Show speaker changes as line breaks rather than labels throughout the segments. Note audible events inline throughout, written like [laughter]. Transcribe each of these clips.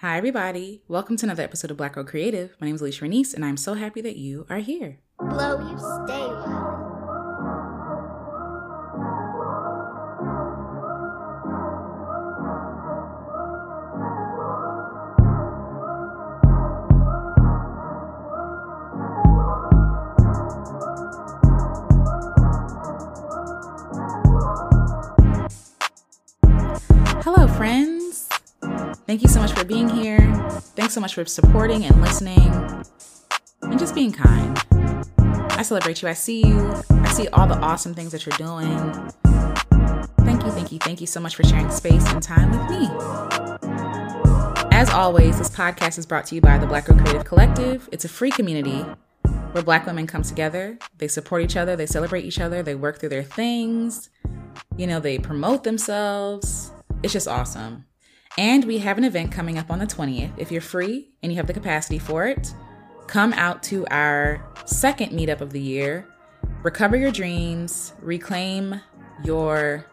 Hi, everybody. Welcome to another episode of Black Girl Creative. My name is Alecia Renice, and I'm so happy that you are here.
Blow, you stay.
Hello, friends. Thank you so much for being here. Thanks so much for supporting and listening and just being kind. I celebrate you. I see you. I see all the awesome things that you're doing. Thank you, thank you, thank you so much for sharing space and time with me. As always, this podcast is brought to you by the Black Girl Creative Collective. It's a free community where Black women come together. They support each other, they celebrate each other, they work through their things, you know, they promote themselves. It's just awesome. And we have an event coming up on the 20th. If you're free and you have the capacity for it, come out to our second meetup of the year. Recover your dreams, reclaim your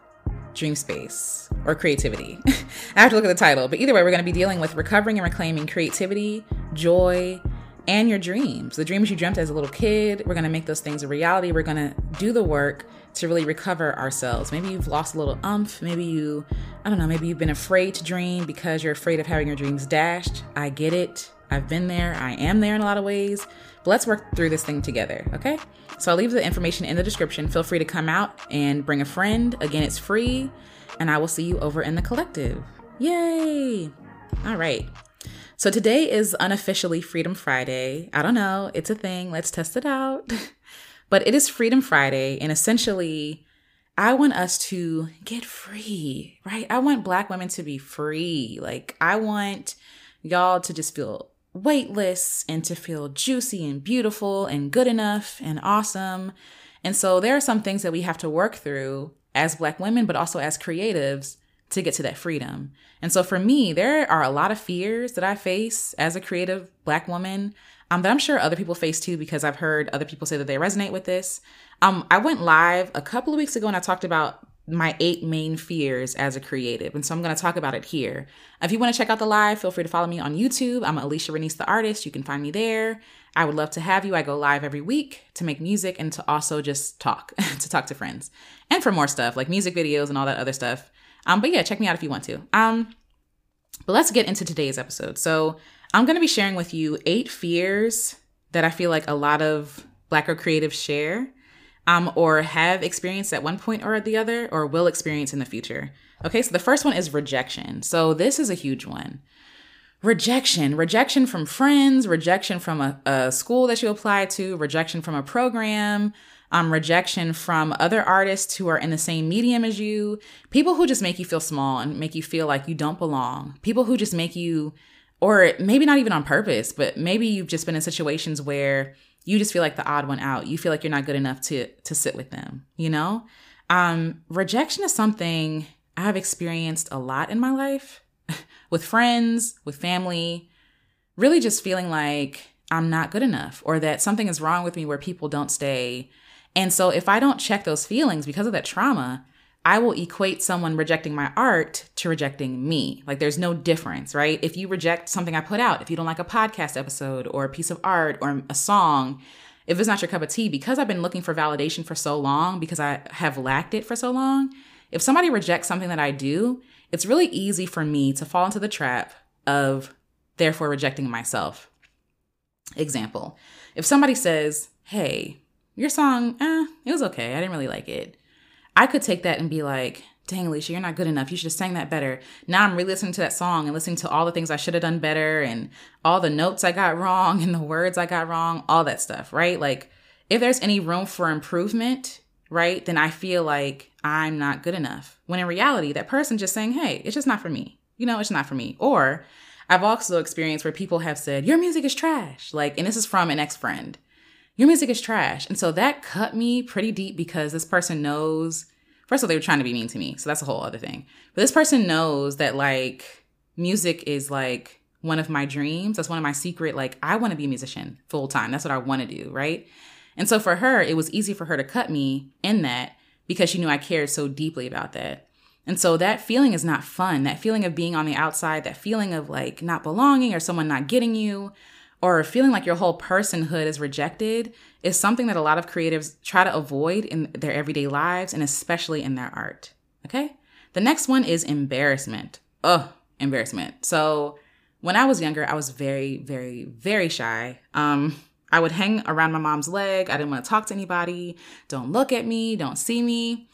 dream space or creativity. [laughs] I have to look at the title, but either way, we're going to be dealing with recovering and reclaiming creativity, joy, and your dreams. The dreams you dreamt as a little kid, we're going to make those things a reality. We're going to do the work to really recover ourselves. Maybe you've lost a little umph. Maybe you, I don't know, maybe you've been afraid to dream because you're afraid of having your dreams dashed. I get it. I've been there. I am there in a lot of ways. But let's work through this thing together, okay? So I'll leave the information in the description. Feel free to come out and bring a friend. Again, it's free. And I will see you over in the collective. Yay! All right. So today is unofficially Freedom Friday. I don't know, it's a thing. Let's test it out. [laughs] but it is Freedom Friday, and essentially, I want us to get free, right? I want Black women to be free. Like, I want y'all to just feel weightless and to feel juicy and beautiful and good enough and awesome. And so, there are some things that we have to work through as Black women, but also as creatives to get to that freedom. And so for me, there are a lot of fears that I face as a creative black woman um, that I'm sure other people face too, because I've heard other people say that they resonate with this. Um, I went live a couple of weeks ago and I talked about my eight main fears as a creative. And so I'm going to talk about it here. If you want to check out the live, feel free to follow me on YouTube. I'm Alecia Renice, the artist. You can find me there. I would love to have you. I go live every week to make music and to also just talk, [laughs] to talk to friends and for more stuff like music videos and all that other stuff. Um, but yeah, check me out if you want to. Um, but let's get into today's episode. So I'm going to be sharing with you eight fears that I feel like a lot of Black or creatives share, um, or have experienced at one point or the other, or will experience in the future. Okay, so the first one is rejection. So this is a huge one. Rejection, rejection from friends, rejection from a, a school that you applied to, rejection from a program, um, rejection from other artists who are in the same medium as you, people who just make you feel small and make you feel like you don't belong, people who just make you, or maybe not even on purpose, but maybe you've just been in situations where you just feel like the odd one out. You feel like you're not good enough to to sit with them. You know, um, rejection is something I've experienced a lot in my life, [laughs] with friends, with family, really just feeling like I'm not good enough or that something is wrong with me where people don't stay and so if I don't check those feelings because of that trauma, I will equate someone rejecting my art to rejecting me. Like there's no difference, right? If you reject something I put out, if you don't like a podcast episode or a piece of art or a song, if it's not your cup of tea, because I've been looking for validation for so long, because I have lacked it for so long, if somebody rejects something that I do, it's really easy for me to fall into the trap of therefore rejecting myself. Example, if somebody says, Hey, your song, eh, it was okay. I didn't really like it. I could take that and be like, dang, Alecia, you're not good enough. You should have sang that better. Now I'm re-listening to that song and listening to all the things I should have done better and all the notes I got [laughs] wrong and the words I got wrong, all that stuff, right? Like, if there's any room for improvement, right, then I feel like I'm not good enough. When in reality, that person just saying, hey, it's just not for me. You know, it's not for me. Or I've also experienced where people have said, your music is trash. Like, and this is from an ex friend your music is trash. And so that cut me pretty deep because this person knows, first of all, they were trying to be mean to me. So that's a whole other thing. But this person knows that like music is like one of my dreams. That's one of my secret, like, I want to be a musician full time. That's what I want to do. Right. And so for her, it was easy for her to cut me in that because she knew I cared so deeply about that. And so that feeling is not fun. That feeling of being on the outside, that feeling of like not belonging or someone not getting you, or feeling like your whole personhood is rejected is something that a lot of creatives try to avoid in their everyday lives and especially in their art. Okay? The next one is embarrassment. Ugh, embarrassment. So when I was younger, I was very, very, very shy. Um, I would hang around my mom's leg. I didn't want to talk to anybody. Don't look at me. Don't see me.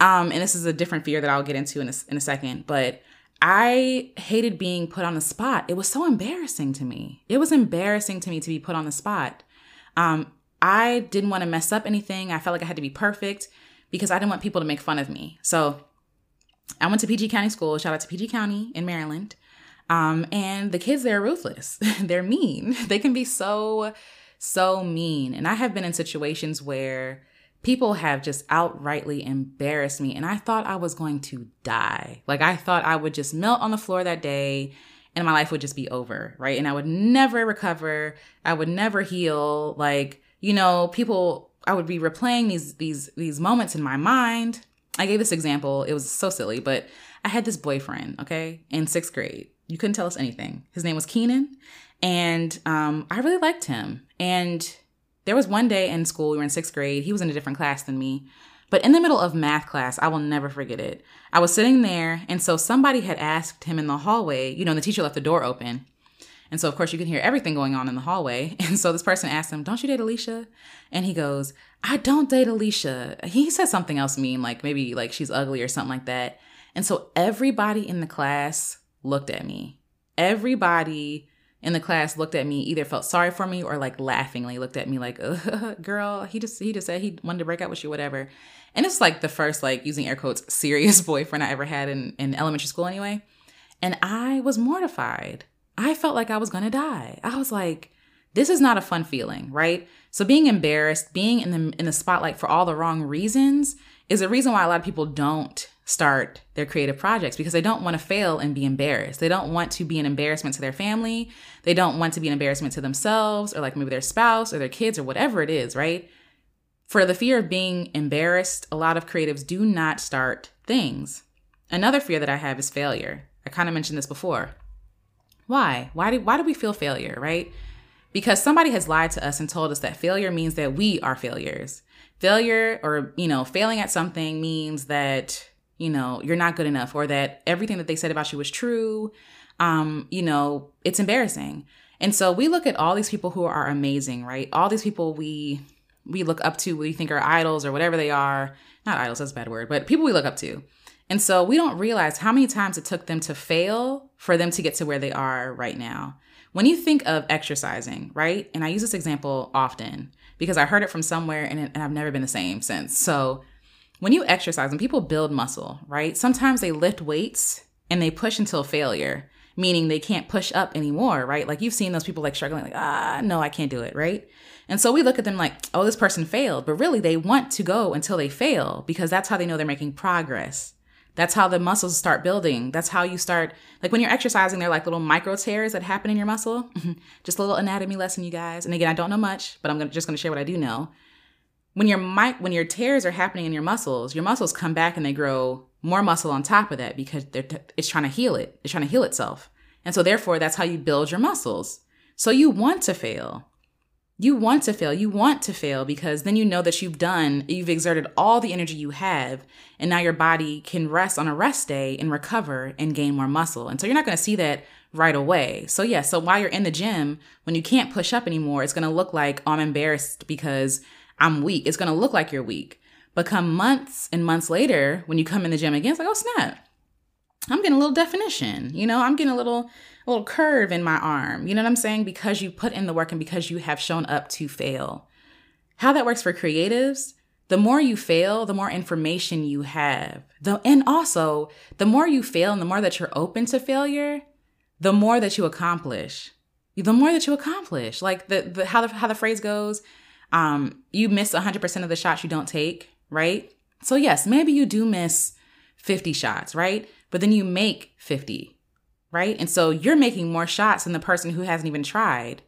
Um, and this is a different fear that I'll get into in a, in a second. But I hated being put on the spot. It was so embarrassing to me. It was embarrassing to me to be put on the spot. Um, I didn't want to mess up anything. I felt like I had to be perfect because I didn't want people to make fun of me. So I went to PG County School. Shout out to PG County in Maryland. Um, and the kids there are ruthless. [laughs] They're mean. [laughs] They can be so, so mean. And I have been in situations where people have just outrightly embarrassed me and I thought I was going to die. Like I thought I would just melt on the floor that day and my life would just be over, right? And I would never recover. I would never heal. Like, you know, people I would be replaying these these these moments in my mind. I gave this example. It was so silly, but I had this boyfriend, okay, in 6th grade. You couldn't tell us anything. His name was Keenan, and um I really liked him. And there was one day in school, we were in sixth grade. He was in a different class than me. But in the middle of math class, I will never forget it. I was sitting there, and so somebody had asked him in the hallway, you know, the teacher left the door open. And so, of course, you can hear everything going on in the hallway. [laughs] And so this person asked him, Don't you date Alecia? And he goes, I don't date Alecia. He said something else mean, like maybe like she's ugly or something like that. And so everybody in the class looked at me. Everybody in the class looked at me, either felt sorry for me or like laughingly looked at me like, [laughs] girl, he just he just said he wanted to break up with you, whatever. And it's like the first like using air quotes [laughs] serious boyfriend I ever had in, in elementary school anyway. And I was mortified. I felt like I was gonna die. I was like, this is not a fun feeling, right? So being embarrassed, being in the in the spotlight for all the wrong reasons is a reason why a lot of people don't start their creative projects because they don't want to fail and be embarrassed. They don't want to be an embarrassment to their family. They don't want to be an embarrassment to themselves or like maybe their spouse or their kids or whatever it is, right? For the fear of being embarrassed, a lot of creatives do not start things. Another fear that I have is failure. I kind of mentioned this before. Why? Why do why do we feel failure, right? Because somebody has lied to us and told us that failure means that we are failures. Failure or, you know, failing at something means that you know, you're not good enough or that everything that they said about you was true. Um, you know, it's embarrassing. And so we look at all these people who are amazing, right? All these people we we look up to, we think are idols or whatever they are. Not idols, that's a bad word, but people we look up to. And so we don't realize how many times it took them to fail for them to get to where they are right now. When you think of exercising, right? And I use this example often because I heard it from somewhere and, it, and I've never been the same since. So when you exercise and people build muscle, right? Sometimes they lift weights and they push until failure, meaning they can't push up anymore, right? Like you've seen those people like struggling, like, ah, no, I can't do it, right? And so we look at them like, oh, this person failed, but really they want to go until they fail because that's how they know they're making progress. That's how the muscles start building. That's how you start, like when you're exercising, they're like little micro tears that happen in your muscle. [laughs] just a little anatomy lesson, you guys. And again, I don't know much, but I'm gonna, just gonna share what I do know when your mic when your tears are happening in your muscles, your muscles come back and they grow more muscle on top of that because they're t- it's trying to heal it. It's trying to heal itself. And so therefore that's how you build your muscles. So you want to fail. You want to fail. You want to fail because then you know that you've done, you've exerted all the energy you have, and now your body can rest on a rest day and recover and gain more muscle. And so you're not going to see that right away. So yeah, so while you're in the gym, when you can't push up anymore, it's going to look like oh, I'm embarrassed because I'm weak. It's going to look like you're weak. But come months and months later, when you come in the gym again, it's like, oh snap, I'm getting a little definition. You know, I'm getting a little a little curve in my arm. You know what I'm saying? Because you put in the work and because you have shown up to fail. How that works for creatives, the more you fail, the more information you have. The, and also, the more you fail and the more that you're open to failure, the more that you accomplish. The more that you accomplish. Like the, the how the how the phrase goes, um, you miss 100% of the shots you don't take, right? So, yes, maybe you do miss 50 shots, right? But then you make 50, right? And so you're making more shots than the person who hasn't even tried.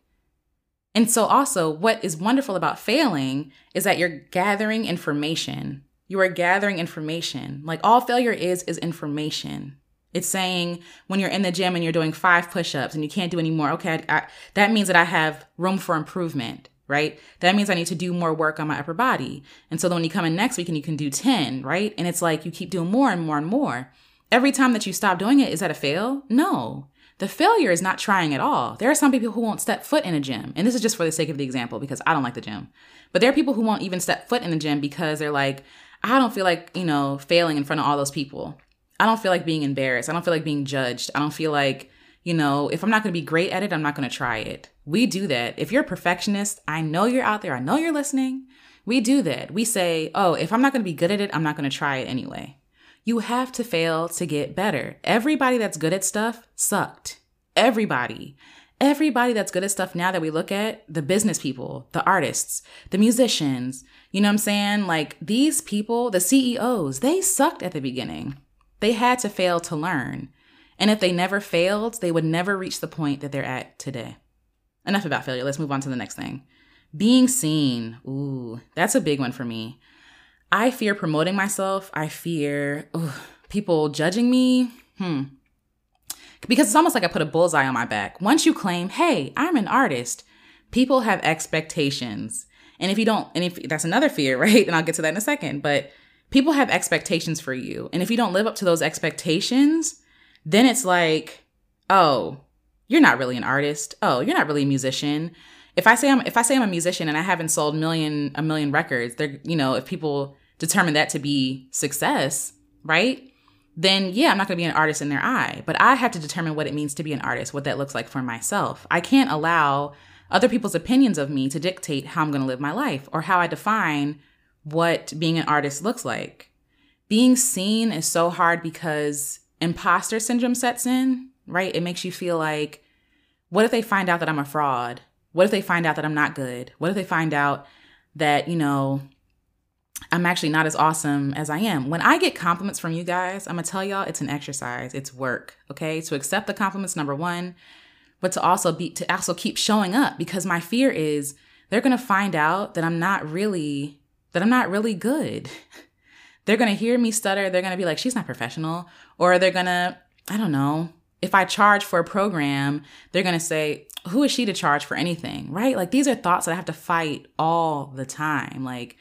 And so, also, what is wonderful about failing is that you're gathering information. You are gathering information. Like all failure is, is information. It's saying when you're in the gym and you're doing five push ups and you can't do any more, okay, I, that means that I have room for improvement, right? That means I need to do more work on my upper body. And so then when you come in next week and you can do 10, right? And it's like you keep doing more and more and more. Every time that you stop doing it, is that a fail? No. The failure is not trying at all. There are some people who won't step foot in a gym. And this is just for the sake of the example because I don't like the gym. But there are people who won't even step foot in the gym because they're like, I don't feel like, you know, failing in front of all those people. I don't feel like being embarrassed. I don't feel like being judged. I don't feel like, you know, if I'm not going to be great at it, I'm not going to try it. We do that. If you're a perfectionist, I know you're out there. I know you're listening. We do that. We say, oh, if I'm not going to be good at it, I'm not going to try it anyway. You have to fail to get better. Everybody that's good at stuff sucked. Everybody. Everybody that's good at stuff now that we look at, the business people, the artists, the musicians, you know what I'm saying? Like these people, the CEOs, they sucked at the beginning. They had to fail to learn. And if they never failed, they would never reach the point that they're at today. Enough about failure. Let's move on to the next thing. Being seen. Ooh, that's a big one for me. I fear promoting myself. I fear ooh, people judging me. Hmm. Because it's almost like I put a bullseye on my back. Once you claim, hey, I'm an artist, people have expectations. And if you don't, and if that's another fear, [laughs] right? And I'll get to that in a second. But people have expectations for you. And if you don't live up to those expectations, then it's like, oh, you're not really an artist. Oh, you're not really a musician. If I say I'm if I say I'm a musician and I haven't sold million a million records, they're you know, if people determine that to be success, right? Then yeah, I'm not going to be an artist in their eye, but I have to determine what it means to be an artist, what that looks like for myself. I can't allow other people's opinions of me to dictate how I'm going to live my life or how I define what being an artist looks like. Being seen is so hard because imposter syndrome sets in, right? It makes you feel like, what if they find out that I'm a fraud? What if they find out that I'm not good? What if they find out that, you know, I'm actually not as awesome as I am? When I get compliments from you guys, I'm gonna tell y'all it's an exercise, it's work, okay? To accept the compliments, number one, but to also be, to also keep showing up because my fear is they're gonna find out that I'm not really that I'm not really good. [laughs] They're to hear me stutter. They're to be like, she's not professional. Or they're going to, I don't know, if I charge for a program, they're going to say, who is she to charge for anything? Right? Like these are thoughts that I have to fight all the time. Like,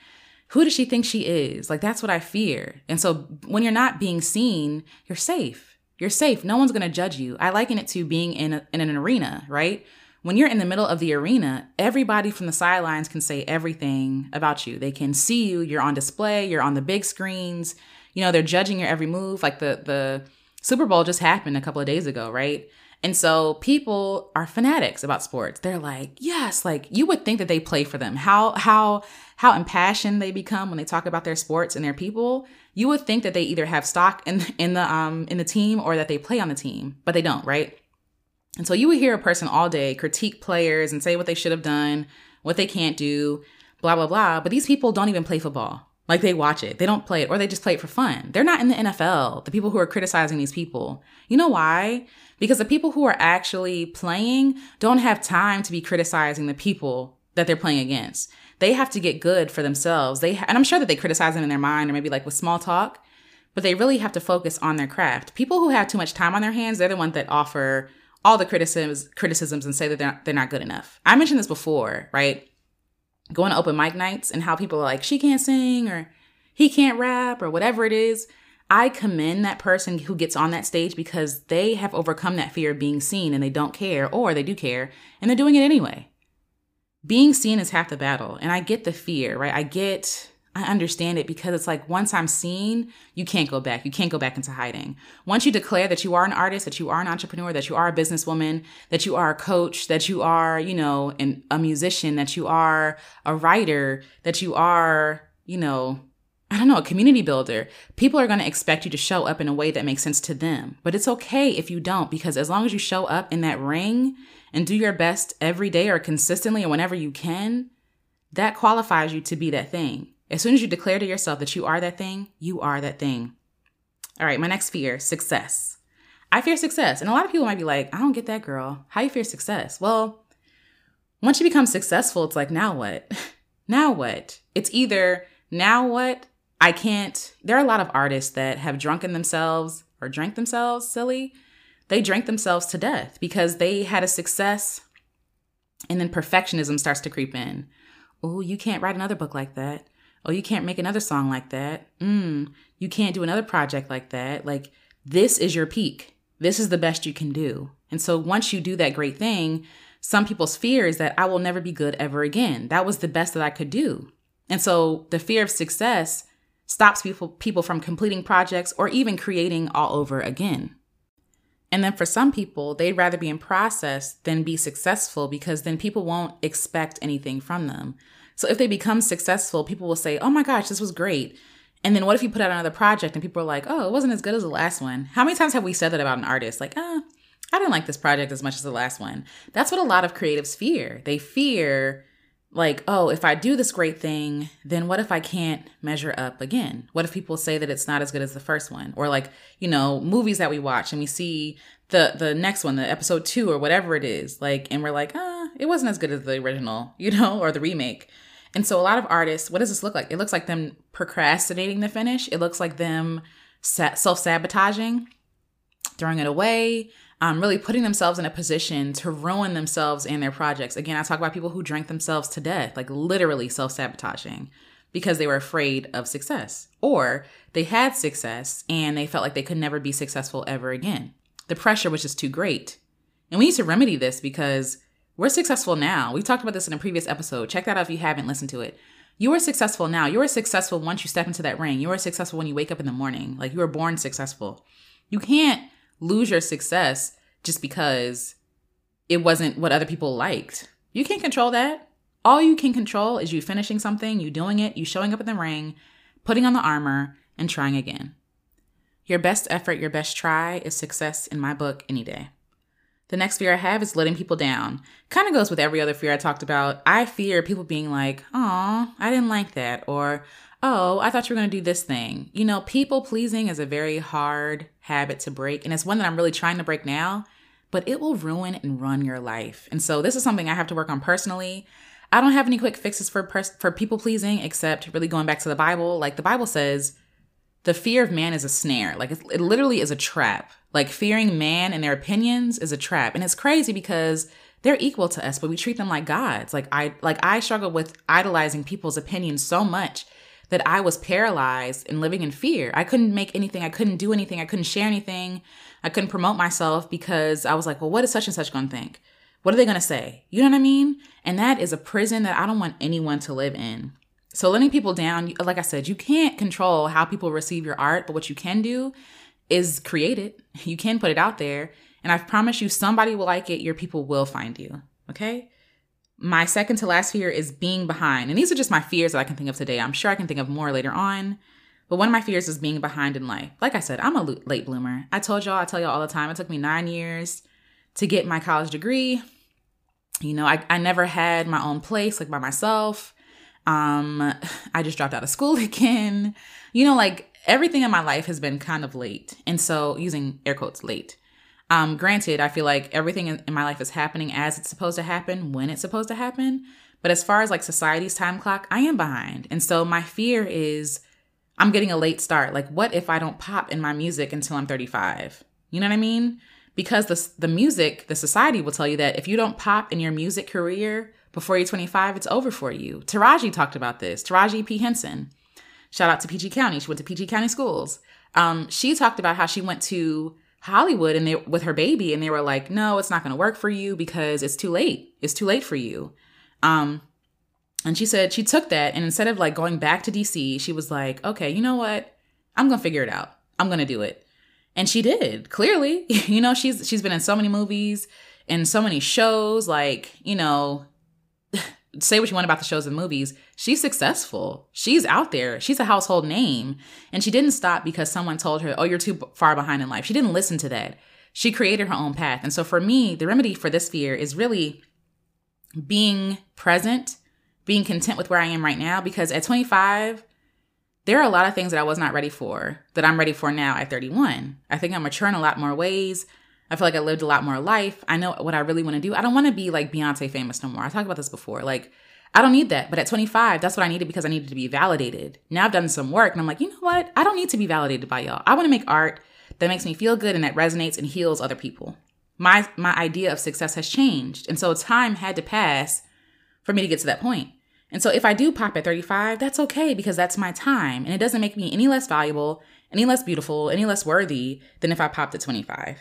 who does she think she is? Like, that's what I fear. And so when you're not being seen, you're safe. You're safe. No one's going to judge you. I liken it to being in, a, in an arena, right? when you're in the middle of the arena, everybody from the sidelines can say everything about you. They can see you, you're on display, you're on the big screens. You know, they're judging your every move. Like the the Super Bowl just happened a couple of days ago, right? And so people are fanatics about sports. They're like, yes, like you would think that they play for them. How how how impassioned they become when they talk about their sports and their people. You would think that they either have stock in in the um in the team or that they play on the team, but they don't, right? And so you would hear a person all day critique players and say what they should have done, what they can't do, blah, blah, blah. But these people don't even play football. Like they watch it, they don't play it, or they just play it for fun. They're not in the NFL, the people who are criticizing these people. You know why? Because the people who are actually playing don't have time to be criticizing the people that they're playing against. They have to get good for themselves. They, and I'm sure that they criticize them in their mind or maybe like with small talk, but they really have to focus on their craft. People who have too much time on their hands, they're the ones that offer all the criticisms criticisms and say that they're they're not good enough. I mentioned this before, right? Going to open mic nights and how people are like, she can't sing or he can't rap or whatever it is. I commend that person who gets on that stage because they have overcome that fear of being seen and they don't care, or they do care and they're doing it anyway. Being seen is half the battle. And I get the fear, right? I get I understand it because it's like once I'm seen, you can't go back. You can't go back into hiding. Once you declare that you are an artist, that you are an entrepreneur, that you are a businesswoman, that you are a coach, that you are, you know, an, a musician, that you are a writer, that you are, you know, I don't know, a community builder, people are going to expect you to show up in a way that makes sense to them. But it's okay if you don't, because as long as you show up in that ring and do your best every day or consistently or whenever you can, that qualifies you to be that thing. As soon as you declare to yourself that you are that thing, you are that thing. All right, my next fear success. I fear success. And a lot of people might be like, I don't get that, girl. How you fear success? Well, once you become successful, it's like, now what? [laughs] now what? It's either now what I can't, there are a lot of artists that have drunken themselves or drank themselves silly. They drank themselves to death because they had a success and then perfectionism starts to creep in. Oh, you can't write another book like that. Oh, you can't make another song like that. Mm, you can't do another project like that. Like, this is your peak. This is the best you can do. And so once you do that great thing, some people's fear is that I will never be good ever again. That was the best that I could do. And so the fear of success stops people people from completing projects or even creating all over again. And then for some people, they'd rather be in process than be successful because then people won't expect anything from them. So if they become successful, people will say, "Oh my gosh, this was great." And then what if you put out another project and people are like, "Oh, it wasn't as good as the last one." How many times have we said that about an artist? Like, "Ah, I didn't like this project as much as the last one." That's what a lot of creatives fear. They fear like, oh, if I do this great thing, then what if I can't measure up again? What if people say that it's not as good as the first one? Or like, you know, movies that we watch and we see the the next one, the episode 2 or whatever it is, like and we're like, "Ah, it wasn't as good as the original," [laughs] you know, or the remake. And so a lot of artists, what does this look like? It looks like them procrastinating the finish. It looks like them self-sabotaging, throwing it away, um, really putting themselves in a position to ruin themselves and their projects. Again, I talk about people who drank themselves to death, like literally self sabotaging because they were afraid of success or they had success and they felt like they could never be successful ever again. The pressure was just too great. And we need to remedy this because we're successful now. We talked about this in a previous episode. Check that out if you haven't listened to it. You are successful now. You are successful once you step into that ring. You are successful when you wake up in the morning. Like you were born successful. You can't lose your success just because it wasn't what other people liked. You can't control that. All you can control is you finishing something, you doing it, you showing up in the ring, putting on the armor, and trying again. Your best effort, your best try is success in my book any day. The next fear I have is letting people down. Kind of goes with every other fear I talked about. I fear people being like, oh, I didn't like that, or oh, I thought you were going to do this thing. You know, people pleasing is a very hard habit to break. And it's one that I'm really trying to break now, but it will ruin and run your life. And so this is something I have to work on personally. I don't have any quick fixes for pers- for people pleasing except really going back to the Bible. Like the Bible says, the fear of man is a snare. Like it, it literally is a trap. Like fearing man and their opinions is a trap. And it's crazy because they're equal to us, but we treat them like gods. Like I like I struggle with idolizing people's opinions so much that I was paralyzed and living in fear. I couldn't make anything, I couldn't do anything, I couldn't share anything, I couldn't promote myself because I was like, well, what is such and such gonna think? What are they gonna say? You know what I mean? And that is a prison that I don't want anyone to live in. So letting people down, like I said, you can't control how people receive your art, but what you can do is create it. [laughs] You can put it out there. And I promise you, somebody will like it. Your people will find you. Okay. My second to last fear is being behind. And these are just my fears that I can think of today. I'm sure I can think of more later on. But one of my fears is being behind in life. Like I said, I'm a late bloomer. I told y'all, I tell y'all all the time, it took me nine years to get my college degree. You know, I, I never had my own place, like by myself. Um, I just dropped out of school [laughs] again. You know, like everything in my life has been kind of late. And so, using air quotes, late. Um, granted, I feel like everything in, my life is happening as it's supposed to happen, when it's supposed to happen. But as far as like society's time clock, I am behind. And so my fear is I'm getting a late start. Like, what if I don't pop in my music until I'm 35? You know what I mean? Because the, the music, the society will tell you that if you don't pop in your music career before you're 25, it's over for you. Taraji talked about this. Taraji P. Henson. Shout out to PG County. She went to PG County schools. Um, she talked about how she went to Hollywood and they with her baby and they were like, "No, it's not going to work for you because it's too late. It's too late for you." Um and she said she took that and instead of like going back to DC, she was like, "Okay, you know what? I'm going to figure it out. I'm going to do it." And she did. Clearly, [laughs] you know, she's she's been in so many movies and so many shows like, you know, say what you want about the shows and movies, she's successful. She's out there. She's a household name. And she didn't stop because someone told her, oh, you're too far behind in life. She didn't listen to that. She created her own path. And so for me, the remedy for this fear is really being present, being content with where I am right now. Because at 25, there are a lot of things that I was not ready for that I'm ready for now at 31. I think I'm mature in a lot more ways. I feel like I lived a lot more life. I know what I really want to do. I don't want to be like Beyonce famous no more. I talked about this before. Like, I don't need that. But at 25, that's what I needed because I needed to be validated. Now I've done some work and I'm like, you know what? I don't need to be validated by y'all. I want to make art that makes me feel good and that resonates and heals other people. My my idea of success has changed. And so time had to pass for me to get to that point. And so if I do pop at 35, that's okay because that's my time and it doesn't make me any less valuable, any less beautiful, any less worthy than if I popped at 25.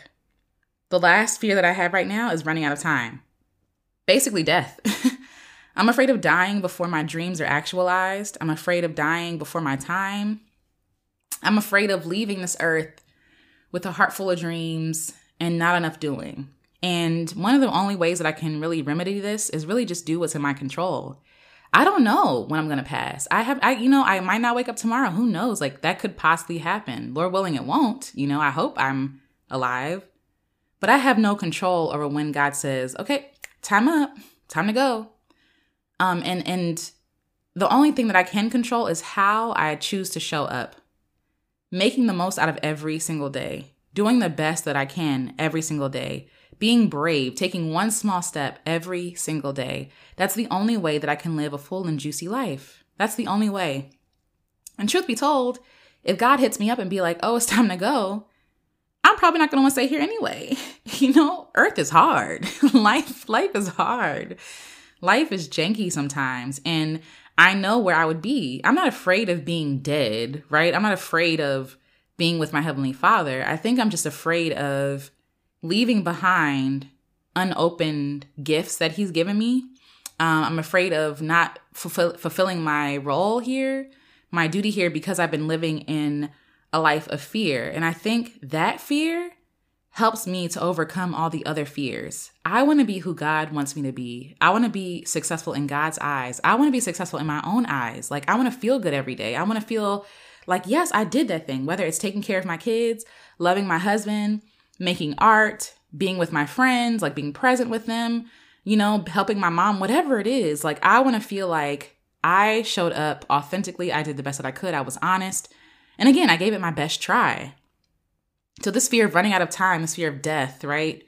The last fear that I have right now is running out of time. Basically death. [laughs] I'm afraid of dying before my dreams are actualized. I'm afraid of dying before my time. I'm afraid of leaving this earth with a heart full of dreams and not enough doing. And one of the only ways that I can really remedy this is really just do what's in my control. I don't know when I'm going to pass. I have I you know, I might not wake up tomorrow. Who knows? Like that could possibly happen. Lord willing it won't. You know, I hope I'm alive. But I have no control over when God says, "Okay, time up. Time to go." Um, and and the only thing that I can control is how I choose to show up, making the most out of every single day, doing the best that I can every single day, being brave, taking one small step every single day. That's the only way that I can live a full and juicy life. That's the only way. And truth be told, if God hits me up and be like, "Oh, it's time to go," I'm probably not going to want to stay here anyway. [laughs] You know, earth is hard. [laughs] life life is hard life is janky sometimes and I know where I would be. I'm not afraid of being dead, right? I'm not afraid of being with my heavenly Father. I think I'm just afraid of leaving behind unopened gifts that he's given me. Um, I'm afraid of not fulfill- fulfilling my role here, my duty here because I've been living in a life of fear. And I think that fear helps me to overcome all the other fears. I want to be who God wants me to be. I want to be successful in God's eyes. I want to be successful in my own eyes. Like, I want to feel good every day. I want to feel like, yes, I did that thing, whether it's taking care of my kids, loving my husband, making art, being with my friends, like being present with them, you know, helping my mom, whatever it is. Like, I want to feel like I showed up authentically. I did the best that I could. I was honest. And again, I gave it my best try. So this fear of running out of time, this fear of death, right?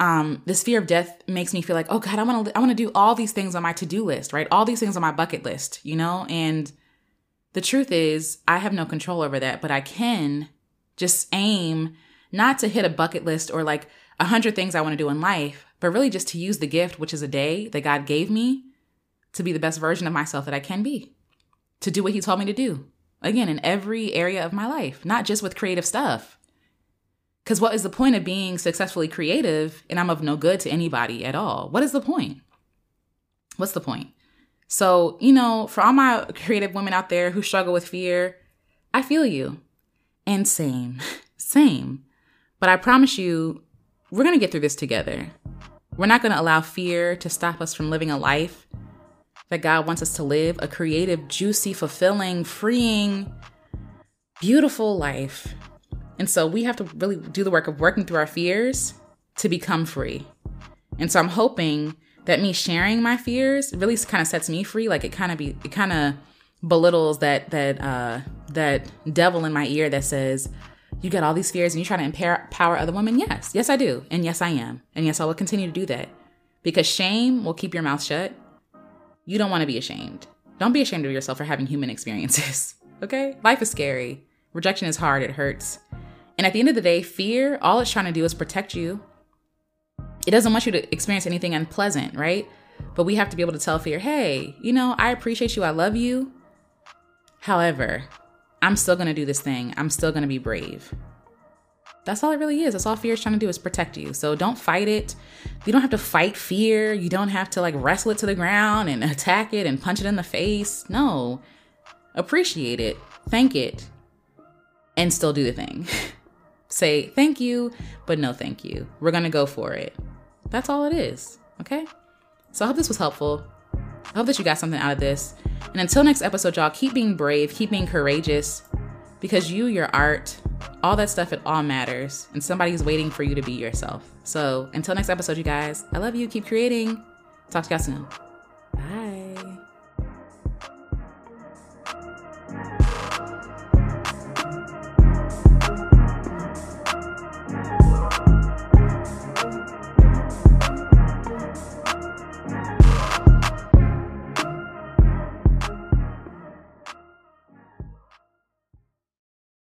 Um, this fear of death makes me feel like, oh God, I want to, I want to do all these things on my to-do list, right? All these things on my bucket list, you know. And the truth is, I have no control over that, but I can just aim not to hit a bucket list or like a hundred things I want to do in life, but really just to use the gift, which is a day that God gave me, to be the best version of myself that I can be, to do what He told me to do. Again, in every area of my life, not just with creative stuff because what is the point of being successfully creative and I'm of no good to anybody at all? What is the point? What's the point? So, you know, for all my creative women out there who struggle with fear, I feel you. And same, [laughs] same. But I promise you, we're to get through this together. We're not to allow fear to stop us from living a life that God wants us to live a creative, juicy, fulfilling, freeing, beautiful life and so we have to really do the work of working through our fears to become free. And so I'm hoping that me sharing my fears really kind of sets me free. Like it kind of be, it kind of belittles that, that, uh, that devil in my ear that says, you got all these fears and you're trying to empower other women. Yes, yes, I do. And yes, I am. And yes, I will continue to do that because shame will keep your mouth shut. You don't want to be ashamed. Don't be ashamed of yourself for having human [laughs] experiences. okay? Life is scary. Rejection is hard. It hurts. And at the end of the day, fear, all it's trying to do is protect you. It doesn't want you to experience anything unpleasant, right? But we have to be able to tell fear, hey, you know, I appreciate you. I love you. However, I'm still to do this thing. I'm still to be brave. That's all it really is. That's all fear is trying to do is protect you. So don't fight it. You don't have to fight fear. You don't have to like wrestle it to the ground and attack it and punch it in the face. No. Appreciate it. Thank it. And still do the thing. [laughs] say thank you, but no thank you. We're going to go for it. That's all it is. Okay? So I hope this was helpful. I hope that you got something out of this. And until next episode, y'all, keep being brave, keep being courageous because you, your art, all that stuff, it all matters. And somebody's waiting for you to be yourself. So until next episode, you guys, I love you. Keep creating. Talk to y'all soon.